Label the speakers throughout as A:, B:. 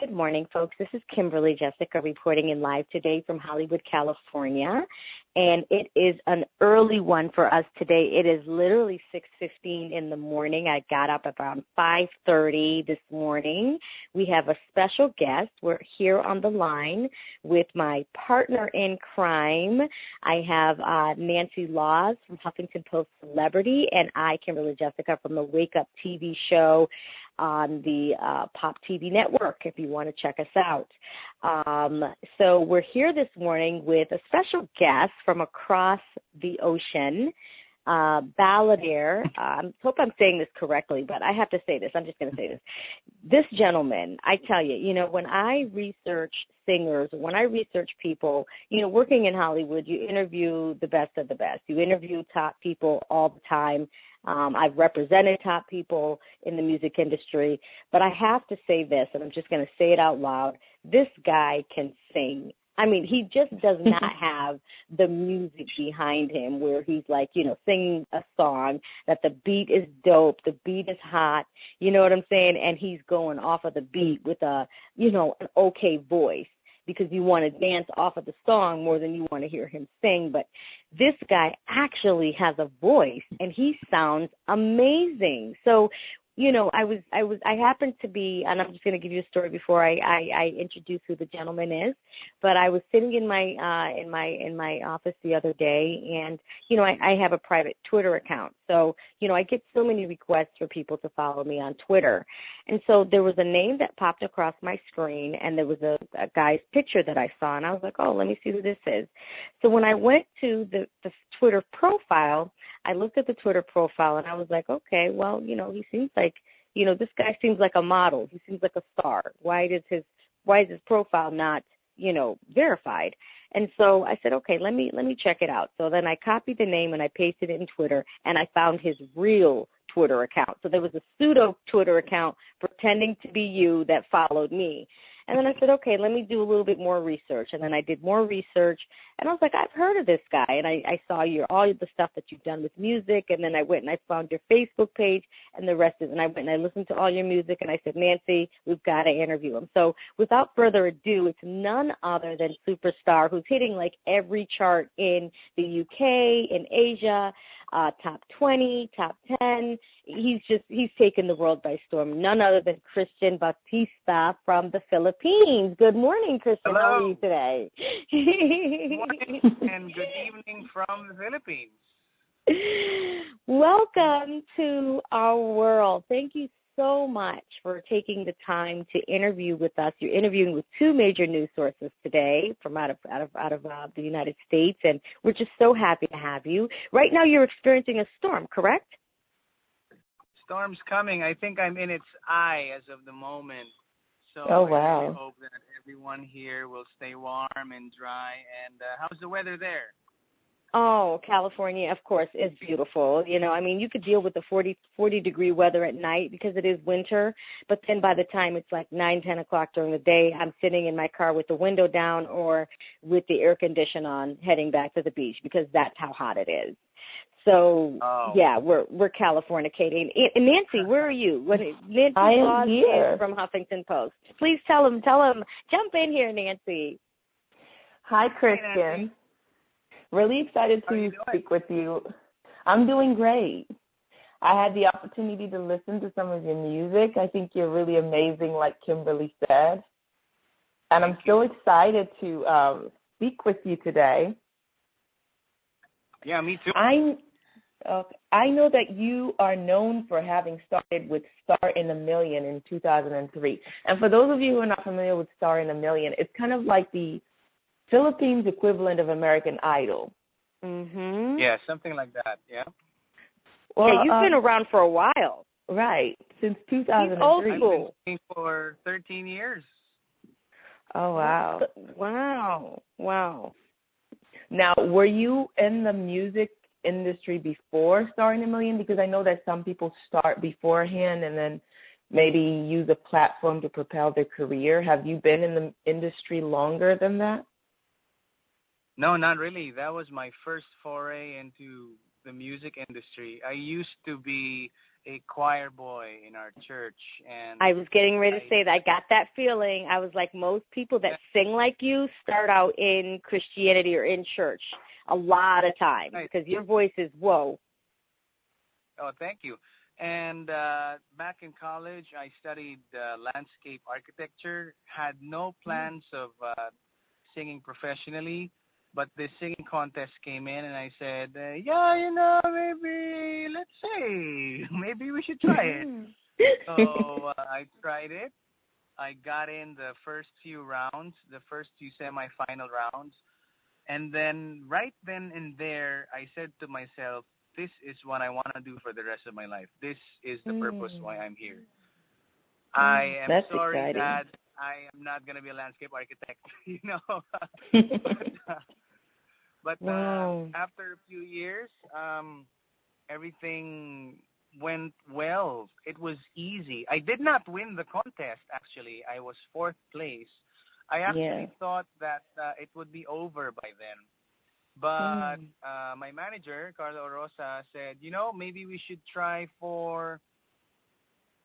A: Good morning, folks. This is Kimberly Jesika reporting in live today from Hollywood, California. And it is an early one for us today. It is literally 6.15 in the morning. I got up around 5.30 this morning. We have a special guest. We're here on the line with my partner in crime. I have uh, Nancy Laws from Huffington Post Celebrity and I, Kimberly Jesika, from the Wake Up TV show on the uh, Pop TV network if you want to check us out. Um, so we're here this morning with a special guest from across the ocean uh, Balladeer. I hope I'm saying this correctly, but I have to say this. I'm just going to say this. This gentleman, I tell you, you know, when I research singers, when I research people, you know, working in Hollywood, you interview the best of the best. You interview top people all the time. Um, I've represented top people in the music industry, but I have to say this, and I'm just going to say it out loud. This guy can sing I mean, he just does not have the music behind him where he's like, you know, singing a song that the beat is dope, the beat is hot, you know what I'm saying? And he's going off of the beat with a, you know, an okay voice because you want to dance off of the song more than you want to hear him sing. But this guy actually has a voice and he sounds amazing. So you know, I was, I was, I happened to be, and I'm just going to give you a story before I, I, I introduce who the gentleman is. But I was sitting in my, uh, in my, in my office the other day, and you know, I, I have a private Twitter account, so you know, I get so many requests for people to follow me on Twitter, and so there was a name that popped across my screen, and there was a, a guy's picture that I saw, and I was like, oh, let me see who this is. So when I went to the, the Twitter profile, I looked at the Twitter profile, and I was like, okay, well, you know, he seems like you know, this guy seems like a model. He seems like a star. Why does his why is his profile not, you know, verified? And so I said, okay, let me let me check it out. So then I copied the name and I pasted it in Twitter and I found his real Twitter account. So there was a pseudo Twitter account pretending to be you that followed me. And then I said, okay, let me do a little bit more research. And then I did more research, and I was like, I've heard of this guy, and I, I saw your all the stuff that you've done with music. And then I went and I found your Facebook page, and the rest is. And I went and I listened to all your music, and I said, Nancy, we've got to interview him. So without further ado, it's none other than Superstar, who's hitting like every chart in the UK, in Asia, uh, top 20, top 10. He's just he's taken the world by storm. None other than Christian Bautista from the Philippines. Good morning, Christian.
B: Hello.
A: How are you today?
B: good morning and good evening from the Philippines.
A: Welcome to our world. Thank you so much for taking the time to interview with us. You're interviewing with two major news sources today from out of out of out of uh, the United States, and we're just so happy to have you. Right now, you're experiencing a storm, correct?
B: Storm's coming. I think I'm in its eye as of the moment. So
A: oh wow!
B: I really hope that everyone here will stay warm and dry. And uh, how's the weather there?
A: Oh, California, of course, is beautiful. You know, I mean, you could deal with the 40, 40 degree weather at night because it is winter, but then by the time it's like nine, ten o'clock during the day, I'm sitting in my car with the window down or with the air condition on, heading back to the beach because that's how hot it is. So
B: oh.
A: yeah, we're we're Californicating. And Nancy, where are you? What, Nancy
C: I am here
A: from Huffington Post. Please tell them, tell them, jump in here, Nancy.
C: Hi, Christian. Really excited to speak with you. I'm doing great. I had the opportunity to listen to some of your music. I think you're really amazing, like Kimberly said. And I'm so excited to um, speak with you today.
B: Yeah, me too.
C: I uh, I know that you are known for having started with Star in a Million in 2003. And for those of you who are not familiar with Star in a Million, it's kind of like the Philippines equivalent of American Idol.
A: Mhm.
B: Yeah, something like that. Yeah.
A: Well, yeah, you've
C: um,
A: been around for a while.
C: Right, since 2003.
A: He's old
B: school. I've been for 13 years.
C: Oh wow!
A: Wow! Wow!
C: Now, were you in the music industry before Star in a Million? Because I know that some people start beforehand and then maybe use a platform to propel their career. Have you been in the industry longer than that?
B: No, not really. That was my first foray into the music industry. I used to be a choir boy in our church and
A: I was getting ready to
B: I,
A: say that I got that feeling. I was like most people that sing like you start out in Christianity or in church a lot of times because your voice is whoa.
B: Oh, thank you. And uh back in college I studied uh, landscape architecture, had no plans of uh singing professionally but the singing contest came in, and I said, uh, "Yeah, you know, maybe let's see, maybe we should try it." so uh, I tried it. I got in the first few rounds, the first few semifinal rounds, and then right then and there, I said to myself, "This is what I want to do for the rest of my life. This is the mm. purpose why I'm here." Mm, I am
A: That's
B: sorry
A: exciting.
B: that I am not going to be a landscape architect, you know. but, uh, but uh,
A: wow.
B: uh, after a few years, um, everything went well. It was easy. I did not win the contest. Actually, I was fourth place. I actually
A: yeah.
B: thought that uh, it would be over by then. But mm. uh, my manager, Carlo Rosa, said, you know, maybe we should try for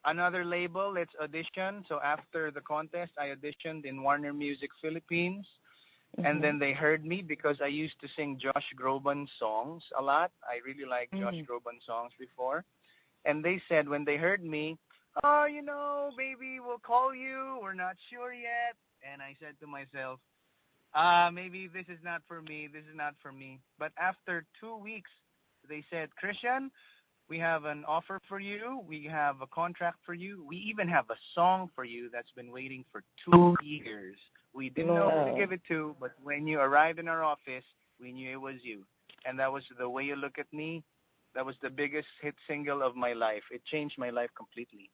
B: another label. Let's audition. So after the contest, I auditioned in Warner Music Philippines. Mm-hmm. And then they heard me because I used to sing Josh Groban songs a lot. I really liked mm-hmm. Josh Groban songs before. And they said when they heard me, oh, you know, maybe we'll call you. We're not sure yet. And I said to myself, ah, uh, maybe this is not for me. This is not for me. But after two weeks, they said, Christian, we have an offer for you. We have a contract for you. We even have a song for you that's been waiting for two years. We didn't know who to give it to, but when you arrived in our office, we knew it was you. And that was The Way You Look at Me. That was the biggest hit single of my life. It changed my life completely.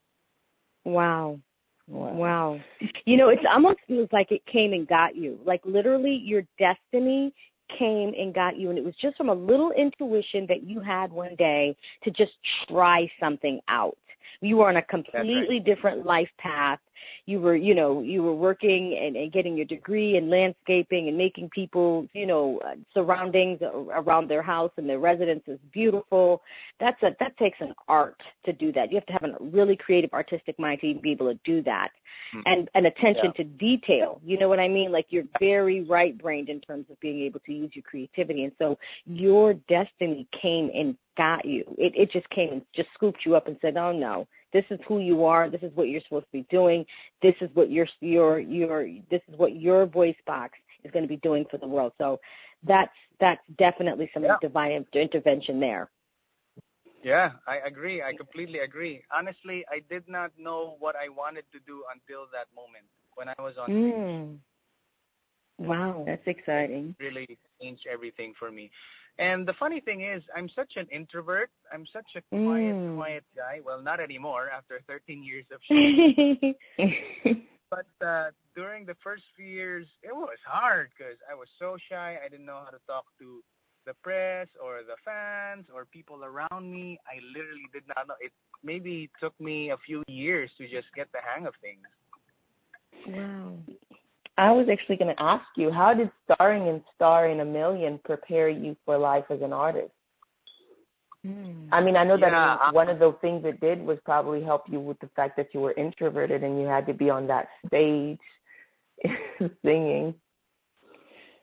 A: Wow. Wow. wow. You know, it almost feels like it came and got you. Like literally your destiny came and got you and it was just from a little intuition that you had one day to just try something out. You were on a completely
B: right.
A: different life path you were you know you were working and, and getting your degree in landscaping and making people you know uh, surroundings around their house and their residence is beautiful. That's a that takes an art to do that. You have to have a really creative artistic mind to even be able to do that.
B: Mm-hmm.
A: and an attention
B: yeah.
A: to detail. You know what i mean? Like you're very right brained in terms of being able to use your creativity. And so your destiny came and got you. It it just came and just scooped you up and said oh no this is who you are. This is what you're supposed to be doing. This is what your your your this is what your voice box is going to be doing for the world. So that's that's definitely some
B: yeah.
A: divine intervention there.
B: Yeah, I agree. I completely agree. Honestly, I did not know what I wanted to do until that moment when I was on
A: mm. Wow, that's exciting.
B: It really changed everything for me. And the funny thing is, I'm such an introvert. I'm such a quiet,
A: mm.
B: quiet guy. Well, not anymore after 13 years of shooting. but uh, during the first few years, it was hard because I was so shy. I didn't know how to talk to the press or the fans or people around me. I literally did not know. It maybe took me a few years to just get the hang of things.
A: Wow.
C: I was actually going to ask you, how did starring in Star in a Million prepare you for life as an artist?
A: Mm.
C: I mean, I know that one of the things it did was probably help you with the fact that you were introverted and you had to be on that stage singing.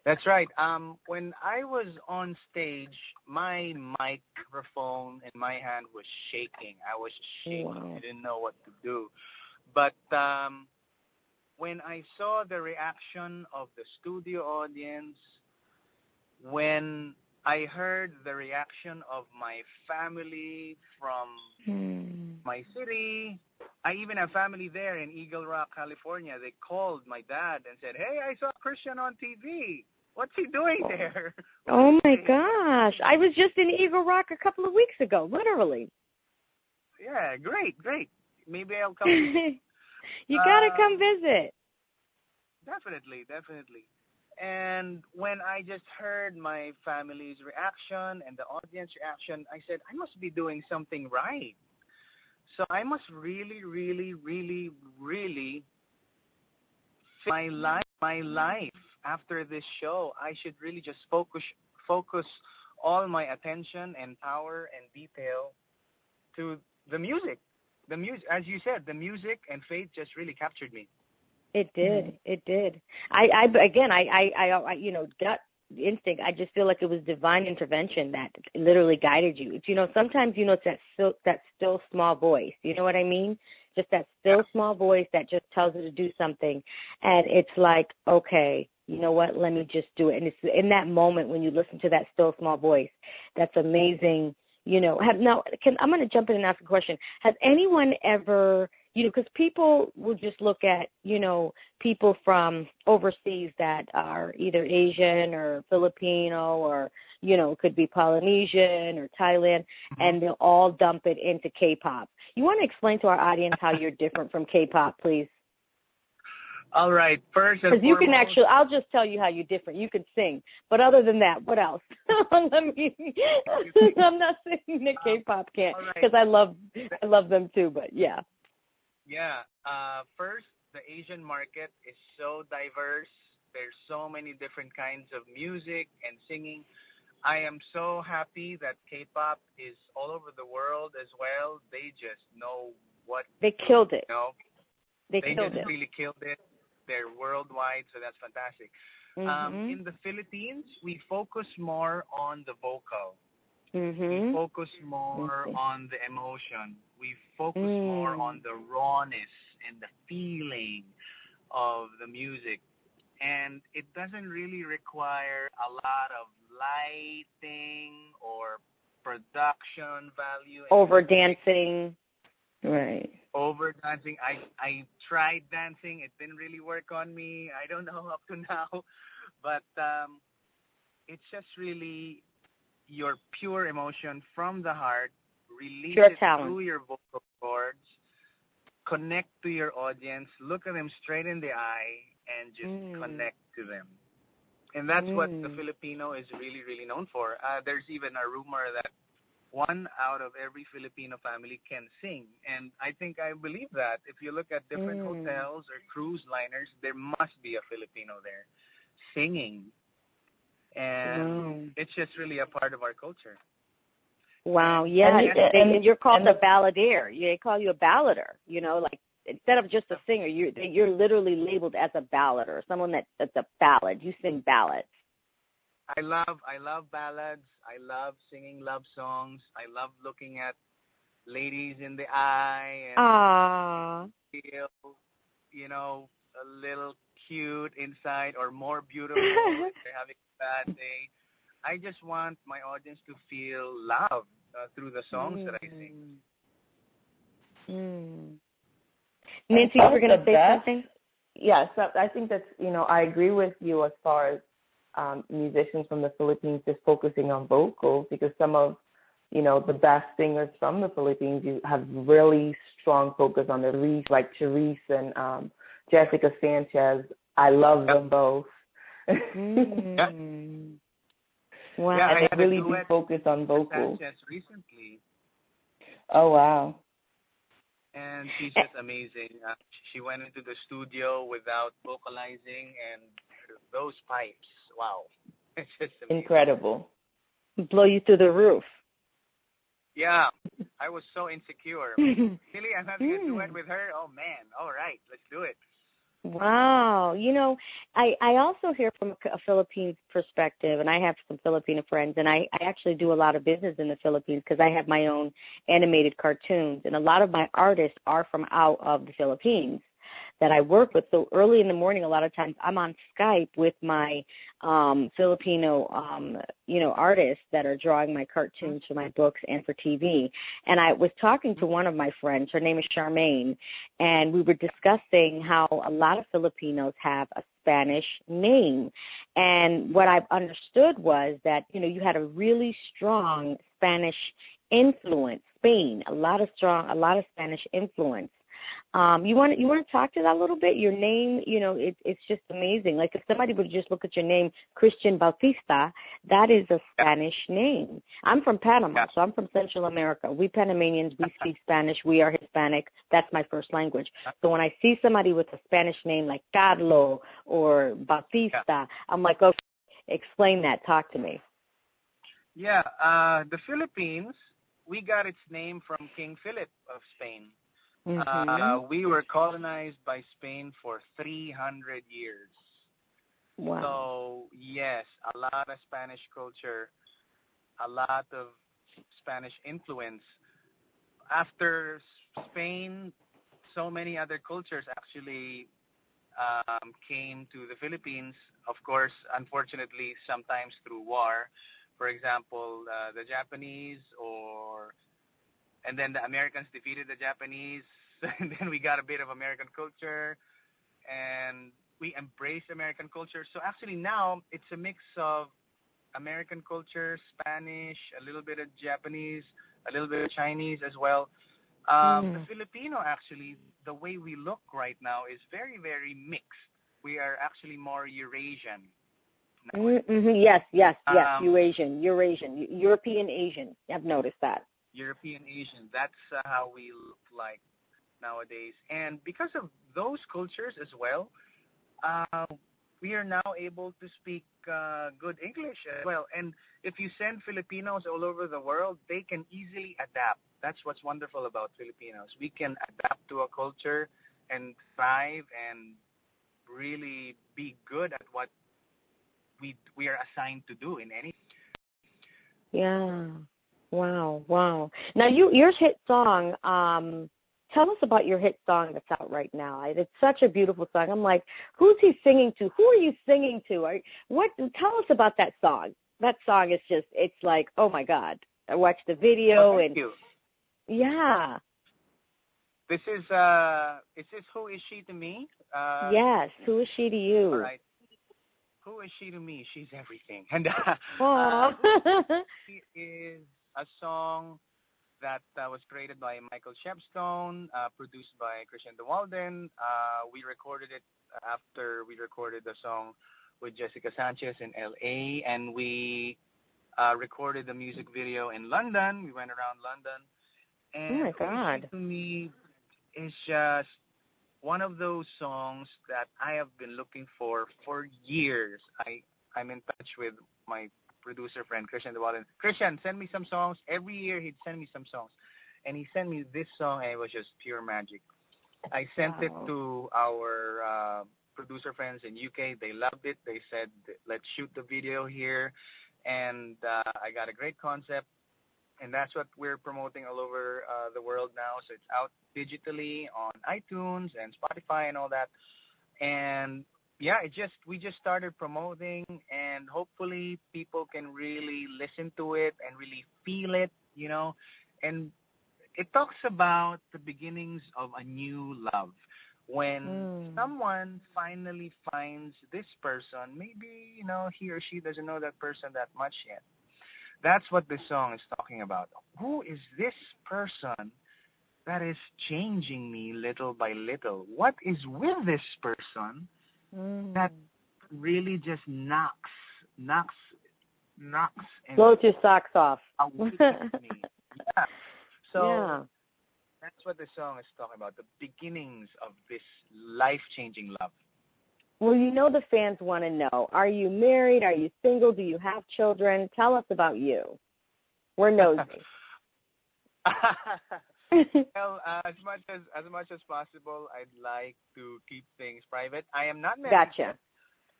B: That's right. Um, when I was on stage, my microphone in my hand was shaking. I was shaking.
A: Wow.
B: I didn't know what to do. But um, when I saw the reaction of the studio audience, when I heard the reaction of my family from
A: hmm.
B: my city, I even have family there in Eagle Rock, California. They called my dad and said, "Hey, I saw Christian on TV. What's he doing there?"
A: oh my gosh! I was just in Eagle Rock a couple of weeks ago, literally.
B: Yeah, great, great. Maybe I'll come.
A: You gotta
B: um,
A: come visit.
B: Definitely, definitely. And when I just heard my family's reaction and the audience reaction, I said, I must be doing something right. So I must really, really, really, really my life my life after this show. I should really just focus focus all my attention and power and detail to the music, the music, as you said, the music and faith just really captured me.
A: It did. Mm-hmm. It did. I, I again, I, I, I, you know, gut instinct. I just feel like it was divine intervention that literally guided you. You know, sometimes you know it's that still that still small voice. You know what I mean? Just that still small voice that just tells you to do something, and it's like, okay, you know what? Let me just do it. And it's in that moment when you listen to that still small voice, that's amazing. You know, have now. Can I'm going to jump in and ask a question. Has anyone ever you know, because people will just look at, you know, people from overseas that are either Asian or Filipino or, you know, could be Polynesian or Thailand, mm-hmm. and they'll all dump it into K-pop. You want to explain to our audience how you're different from K-pop, please?
B: All right. First,
A: because you can actually, I'll just tell you how you're different. You can sing, but other than that, what else? I mean, I'm not saying that K-pop can't, because right. I love, I love them too. But yeah.
B: Yeah. Uh, first, the Asian market is so diverse. There's so many different kinds of music and singing. I am so happy that K-pop is all over the world as well. They just know what
A: they killed it.
B: You know?
A: They,
B: they
A: killed
B: just
A: it.
B: really killed it. They're worldwide, so that's fantastic. Um, mm-hmm. Um, in the Philippines, we focus more on the vocal.
A: Mm-hmm.
B: We focus more on the emotion. We focus mm. more on the rawness and the feeling of the music. And it doesn't really require a lot of lighting or production value.
A: Over dancing. Right.
B: Over dancing. I I tried dancing. It didn't really work on me. I don't know up to now. But um it's just really your pure emotion from the heart, release
A: pure
B: it
A: talent.
B: through your vocal cords, connect to your audience, look at them straight in the eye, and just mm. connect to them. And that's mm. what the mm. Filipino is really, really known for. Uh, there's even a rumor that one out of every Filipino family can sing. And I think I believe that. If you look at different mm. hotels or cruise liners, there must be a Filipino there singing and it's just really a part of our culture.
A: Wow, yeah, and, and, and you're called a balladeer. They call you a ballader. You know, like instead of just a singer, you're you're literally labeled as a ballader, someone that that's a ballad. You sing ballads.
B: I love I love ballads. I love singing love songs. I love looking at ladies in the eye and
A: Aww.
B: feel, you know, a little cute inside or more beautiful if they're having a bad day. I just want my audience to feel love uh, through the songs mm. that I sing.
A: Mm. Nancy, you were going to say best, something?
C: Yes, yeah, so I think that's, you know, I agree with you as far as um, musicians from the Philippines just focusing on vocals because some of, you know, the best singers from the Philippines you have really strong focus on the lead, like Charice and um, Jessica Sanchez. I love them both
A: mm. Wow.
B: Yeah,
C: and they really do focus on vocals.
B: Sanchez recently.
C: Oh wow.
B: And she's just amazing. Uh, she went into the studio without vocalizing, and those pipes, wow, it's just amazing.
C: incredible.
A: Blow you through the roof.
B: Yeah, I was so insecure. really, I'm having a duet with her. Oh man, all right, let's do it.
A: Wow. You know, I, I also hear from a Philippines perspective, and I have some Filipino friends, and I, I actually do a lot of business in the Philippines because I have my own animated cartoons, and a lot of my artists are from out of the Philippines that I work with. So early in the morning, a lot of times I'm on Skype with my um, Filipino, um, you know, artists that are drawing my cartoons for my books and for TV. And I was talking to one of my friends. Her name is Charmaine, and we were discussing how a lot of Filipinos have a Spanish name. And what I understood was that, you know, you had a really strong Spanish influence, Spain, a lot of strong, a lot of Spanish influence. Um, you want you want to talk to that a little bit? Your name, you know, it, it's just amazing. Like if somebody would just look at your name, Christian Bautista, that is a Spanish name. I'm from Panama, yeah. so I'm from Central America. We Panamanians, we speak Spanish. We are Hispanic. That's my first language. So when I see somebody with a Spanish name like Carlo or Bautista, yeah. I'm like, okay, explain that. Talk to me.
B: Yeah, uh, the Philippines we got its name from King Philip of Spain.
A: Mm-hmm.
B: Uh, we were colonized by Spain for 300 years.
A: Wow.
B: So yes, a lot of Spanish culture, a lot of Spanish influence. After Spain, so many other cultures actually um, came to the Philippines. Of course, unfortunately, sometimes through war. For example, uh, the Japanese, or and then the Americans defeated the Japanese, and then we got a bit of American culture, and we embrace American culture. So actually now it's a mix of American culture, Spanish, a little bit of Japanese, a little bit of Chinese as well. Um,
A: Mm.
B: The Filipino actually, the way we look right now is very, very mixed. We are actually more Eurasian.
A: Mm-hmm. Yes, yes, yes.
B: Um,
A: Eurasian, Eurasian, European Asian. I've noticed that.
B: European Asian. That's uh, how we look like nowadays. And because of those cultures as well, uh, we are now able to speak uh, good English as well. And if you send Filipinos all over the world, they can easily adapt. That's what's wonderful about Filipinos. We can adapt to a culture and thrive and really be good at what we we are assigned to do in any
A: Yeah. Wow, wow. Now you your hit song, um tell us about your hit song that's out right now. It's such a beautiful song. I'm like, who's he singing to? Who are you singing to? Are, what tell us about that song. That song is just it's like, oh my god. I watched the video
B: Oh, thank
A: and
B: you.
A: yeah.
B: This is uh is this who is she to me? Uh
A: yes. Who is she to you?
B: All right. Who is she to me? She's everything. And uh,
A: Aw.
B: she is a song that uh, was created by Michael Shepstone, uh, produced by Christian DeWalden. Uh, we recorded it after we recorded the song with Jessica Sanchez in LA, and we uh, recorded the music video in London. We went around London. And
A: Oh my
B: Who Is She
A: God.
B: to me it's just one of those songs that I have been looking for for years. I I'm in touch with my producer friend Christian DeWalden. Christian, send me some songs. Every year he'd send me some songs, and he sent me this song, and it was just pure magic. I sent it to our uh, producer friends in UK. They loved it. They said, "Let's shoot the video here," and uh, I got a great concept and that's what we're promoting all over uh, the world now. So it's out digitally on iTunes and Spotify and all that. And yeah, it just we just started promoting, and hopefully people can really listen to it and really feel it, you know. And it talks about the beginnings of a new love. When
A: Mm.
B: someone finally finds this person, maybe you know he or she doesn't know that person that much yet that's what this song is talking about. Who is this person that is changing me little by little? What is with this person
A: Mm.
B: that really just knocks, knocks, knocks, and
A: Blows your socks off.
B: awakens me? Yeah. So
A: yeah.
B: that's what the song is talking about. The beginnings of this life-changing love.
A: Well, you know the fans want to know: Are you married? Are you single? Do you have children? Tell us about you. We're nosy.
B: well, uh, as much as as much as possible, I'd like to keep things private. I am not married,
A: gotcha.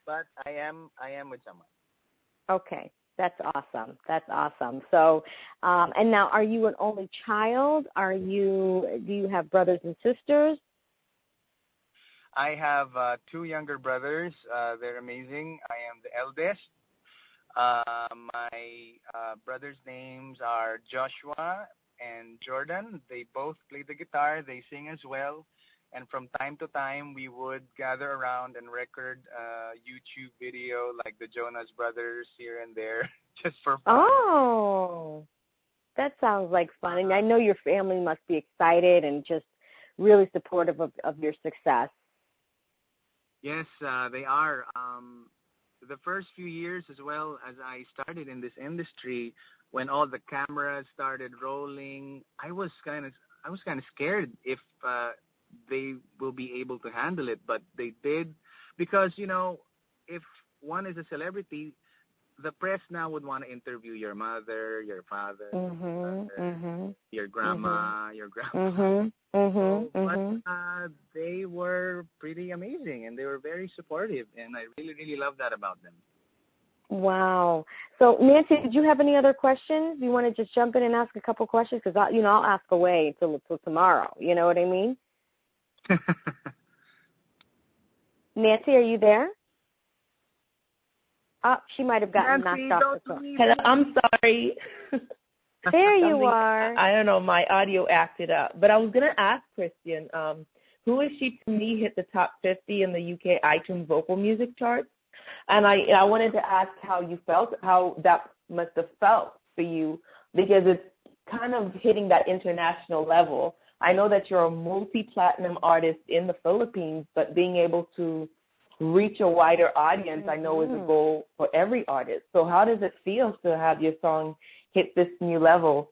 B: but I am I am with someone.
A: Okay, that's awesome. That's awesome. So, um, and now, are you an only child? Are you? Do you have brothers and sisters?
B: I have uh, two younger brothers. Uh, they're amazing. I am the eldest. Uh, my uh, brothers' names are Joshua and Jordan. They both play the guitar. They sing as well. And from time to time, we would gather around and record uh, YouTube video like the Jonas Brothers here and there, just for fun.
A: Oh, that sounds like fun. And I know your family must be excited and just really supportive of, of your success.
B: Yes, uh, they are. Um, the first few years, as well as I started in this industry, when all the cameras started rolling, I was kind of I was kind of scared if uh, they will be able to handle it, but they did, because you know, if one is a celebrity, the press now would want to interview your mother, your father,
A: mhm, mhm,
B: your grandma, your grandpa.
A: mhm, mhm,
B: So,
A: mhm.
B: but uh, they were pretty amazing and they were very supportive, and I really, really love that about them.
A: Wow. So Nancy, did you have any other questions? You want to just jump in and ask a couple questions because I, you know, I'll ask away until until tomorrow. You know what I mean? Nancy, are you there? Oh, she might have gotten
B: Nancy,
A: knocked off
B: don't
A: the call.
C: Hello. I'm sorry.
A: There you are.
C: I don't know, my audio acted up. But I was gonna ask Christian, um, who is she to me hit the top fifty in the UK iTunes vocal music charts? And I I wanted to ask how you felt, how that must have felt for you, because it's kind of hitting that international level. I know that you're a multi-platinum artist in the Philippines, but being able to reach a wider audience, I know, is a
A: Mhm.
C: goal for every artist. So how does it feel to have your song hit this new level?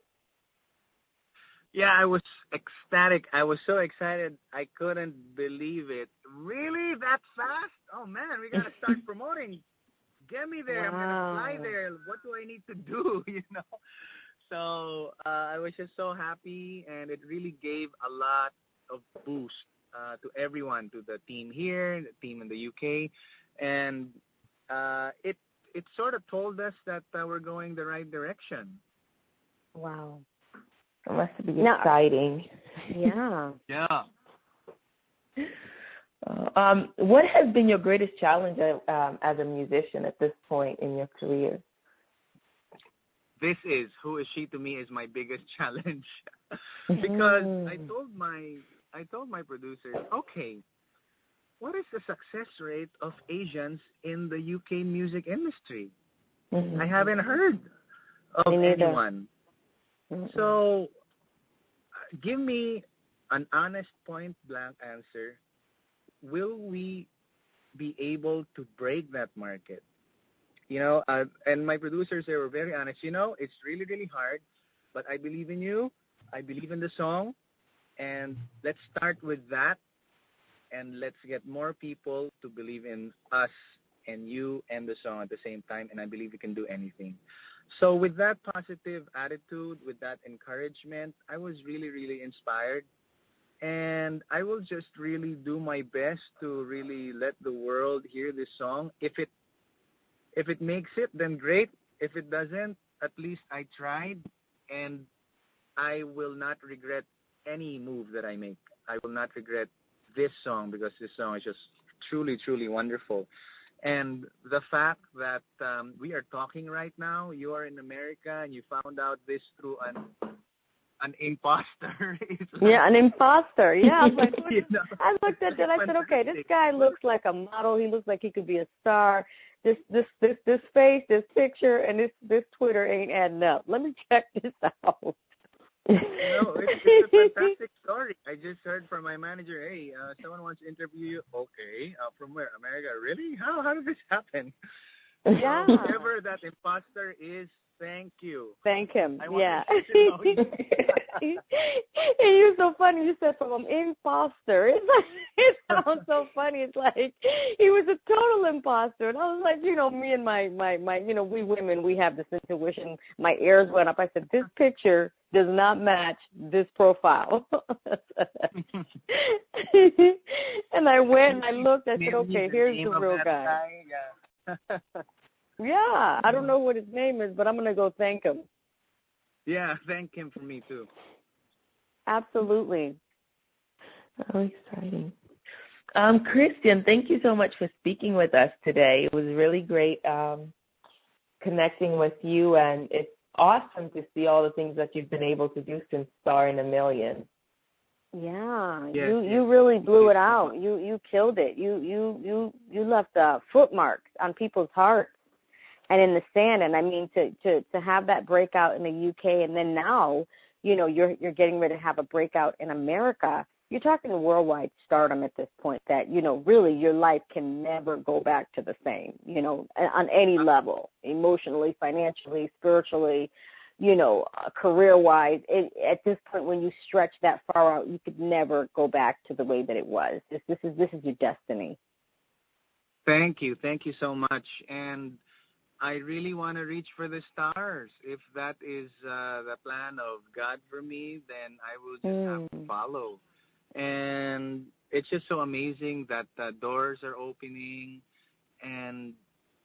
B: Yeah, I was ecstatic. I was so excited. I couldn't believe it. Really? That fast? Oh man, we gotta start promoting. Get me there. I'm gonna fly there. What do I need to do? You know. So uh, I was just so happy, and it really gave a lot of boost uh, to everyone, to the team here, the team in the UK, and uh, it it sort of told us that uh, we're going the right direction.
A: Wow.
C: It must be
A: Now-
C: exciting.
A: Yeah.
B: Yeah.
C: Uh, um, what has been your greatest challenge uh, um, as a musician at this point in your career?
B: this is who is she to me is my biggest challenge because I
A: Mm.
B: told my I told my producers, okay, what is the success rate of Asians in the UK music industry?
C: Mhm.
B: I haven't heard of anyone. So give me an honest point blank answer. Will we be able to break that market? You know, uh, and my producers they were very honest. You know, it's really really hard, but I believe in you. I believe in the song, and let's start with that, and let's get more people to believe in us and you and the song at the same time. And I believe we can do anything. So with that positive attitude, with that encouragement, I was really really inspired, and I will just really do my best to really let the world hear this song. If it if it makes it, then great. If it doesn't, at least I tried, and I will not regret any move that I make. I will not regret this song because this song is just truly, truly wonderful. And the fact that um, we are talking right now, you are in America and you found out this through an an imposter. like-
A: Yeah, an imposter. Yeah, I like,
B: You know?
A: I looked at that. I said, okay, this guy looks like a model. He looks like he could be a star. This this this this face, this picture, and this this Twitter ain't adding up. Let me check this out.
B: No, it's, it's a fantastic story. I just heard from my manager, hey, uh, someone wants to interview you. Okay, uh, from where? America? Really? How how did this happen?
A: Yeah.
B: So whoever that imposter is, thank you.
A: Thank him.
B: I
A: yeah.
B: you
A: and you're so funny. You said from an imposter. It's like it sounds so funny. It's like he was a total imposter, and I was like, you know, me and my my my, you know, we women, we have this intuition. My ears went up. I said, this picture does not match this profile. and I went and I looked. I said, okay, here's the real guy.
B: Yeah.
A: Yeah, I don't know what his name is, but I'm gonna go thank him.
B: yeah, thank him for me too.
A: Absolutely.
C: Oh, exciting. Um, Christian, thank you so much for speaking with us today. It was really great um, connecting with you, and it's awesome to see all the things that you've been able to do since Star in a Million.
A: Yeah,
B: Yes,
A: you
B: yes.
A: you really blew it out. You you killed it. You you you you left uh, footmarks on people's hearts and in the sand. And I mean to to to have that breakout in the UK, and then now you know you're you're getting ready to have a breakout in America. You're talking worldwide stardom at this point. That you know really your life can never go back to the same. You know on any level, emotionally, financially, spiritually you know, uh, career wise, at this point when you stretch that far out, you could never go back to the way that it was. This, this is this is your destiny.
B: Thank you, thank you so much. And I really want to reach for the stars. If that is uh, the plan of God for me, then I will just mm. have to mm. follow. And it's just so amazing that the doors are opening, and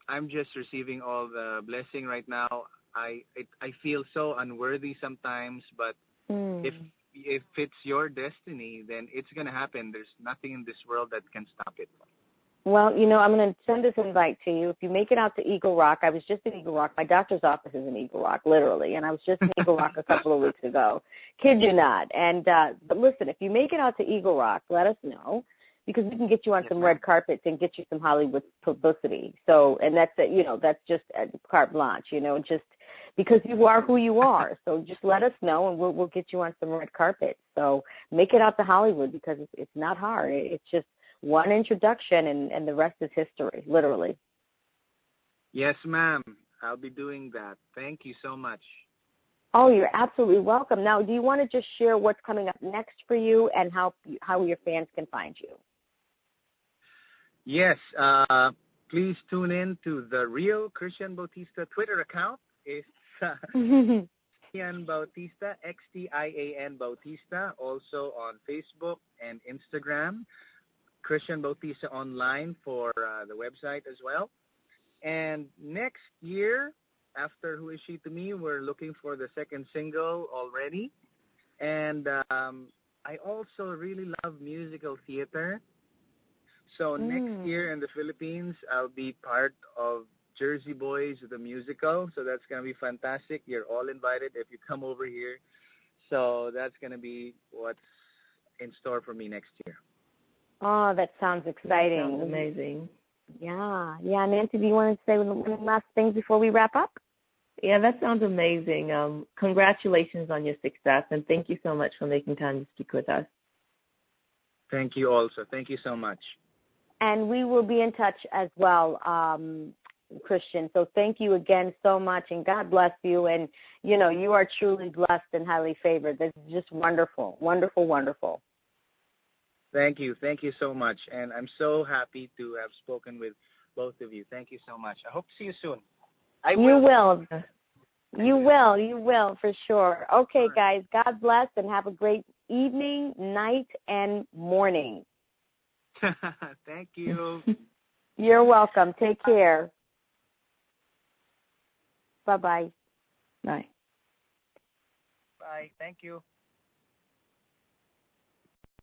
B: I'm just receiving all the blessing right now. I it, I feel so unworthy sometimes, but mm. if if it's your destiny, then it's gonna happen. There's nothing in this world that can stop it.
A: Well, you know, I'm going to send this invite to you. If you make it out to Eagle Rock, I was just in Eagle Rock. My doctor's office is in Eagle Rock, literally, and I was just in Eagle Rock a couple of weeks ago. Kid you not. And uh but listen, if you make it out to Eagle Rock, let us know because we can get you on some red carpets and get you some Hollywood publicity. So, and that's you know, that's just carte blanche, you know, just because you are who you are. So just let us know and we'll we'll get you on some red carpet. So make it out to Hollywood because it's it's not hard. It's just one introduction and, and the rest is history, literally.
B: Yes, ma'am. I'll be doing that. Thank you so much.
A: Oh, you're absolutely welcome. Now, do you want to just share what's coming up next for you and how how your fans can find you?
B: Yes, uh, please tune in to the real Christian Bautista Twitter account. It's uh, Christian Bautista, X T I A N Bautista, also on Facebook and Instagram. Christian Bautista online for uh, the website as well. And next year, after Who Is She to Me, we're looking for the second single already. And um, I also really love musical theater. So mm. next year in the Philippines, I'll be part of Jersey Boys, the musical. So that's going to be fantastic. You're all invited if you come over here. So that's going to be what's in store for me next year.
A: Oh, that sounds exciting. That
C: sounds amazing.
A: Yeah, yeah. Nancy, do you want to say one last thing before we wrap up?
C: Yeah, that sounds amazing. Um, congratulations on your success, and thank you so much for making time to speak with us.
B: Thank you also. Thank you so much.
A: And we will be in touch as well, um, Christian. So thank you again so much, and God bless you. And you know, you are truly blessed and highly favored. This is just wonderful, wonderful, wonderful.
B: Thank you. Thank you so much. And I'm so happy to have spoken with both of you. Thank you so much. I hope to see you soon.
A: I will. You will. You will. You will for sure. Okay, guys. God bless and have a great evening, night, and morning.
B: Thank you.
A: You're welcome. Take care. Bye-bye.
C: Bye.
B: Bye. Thank you.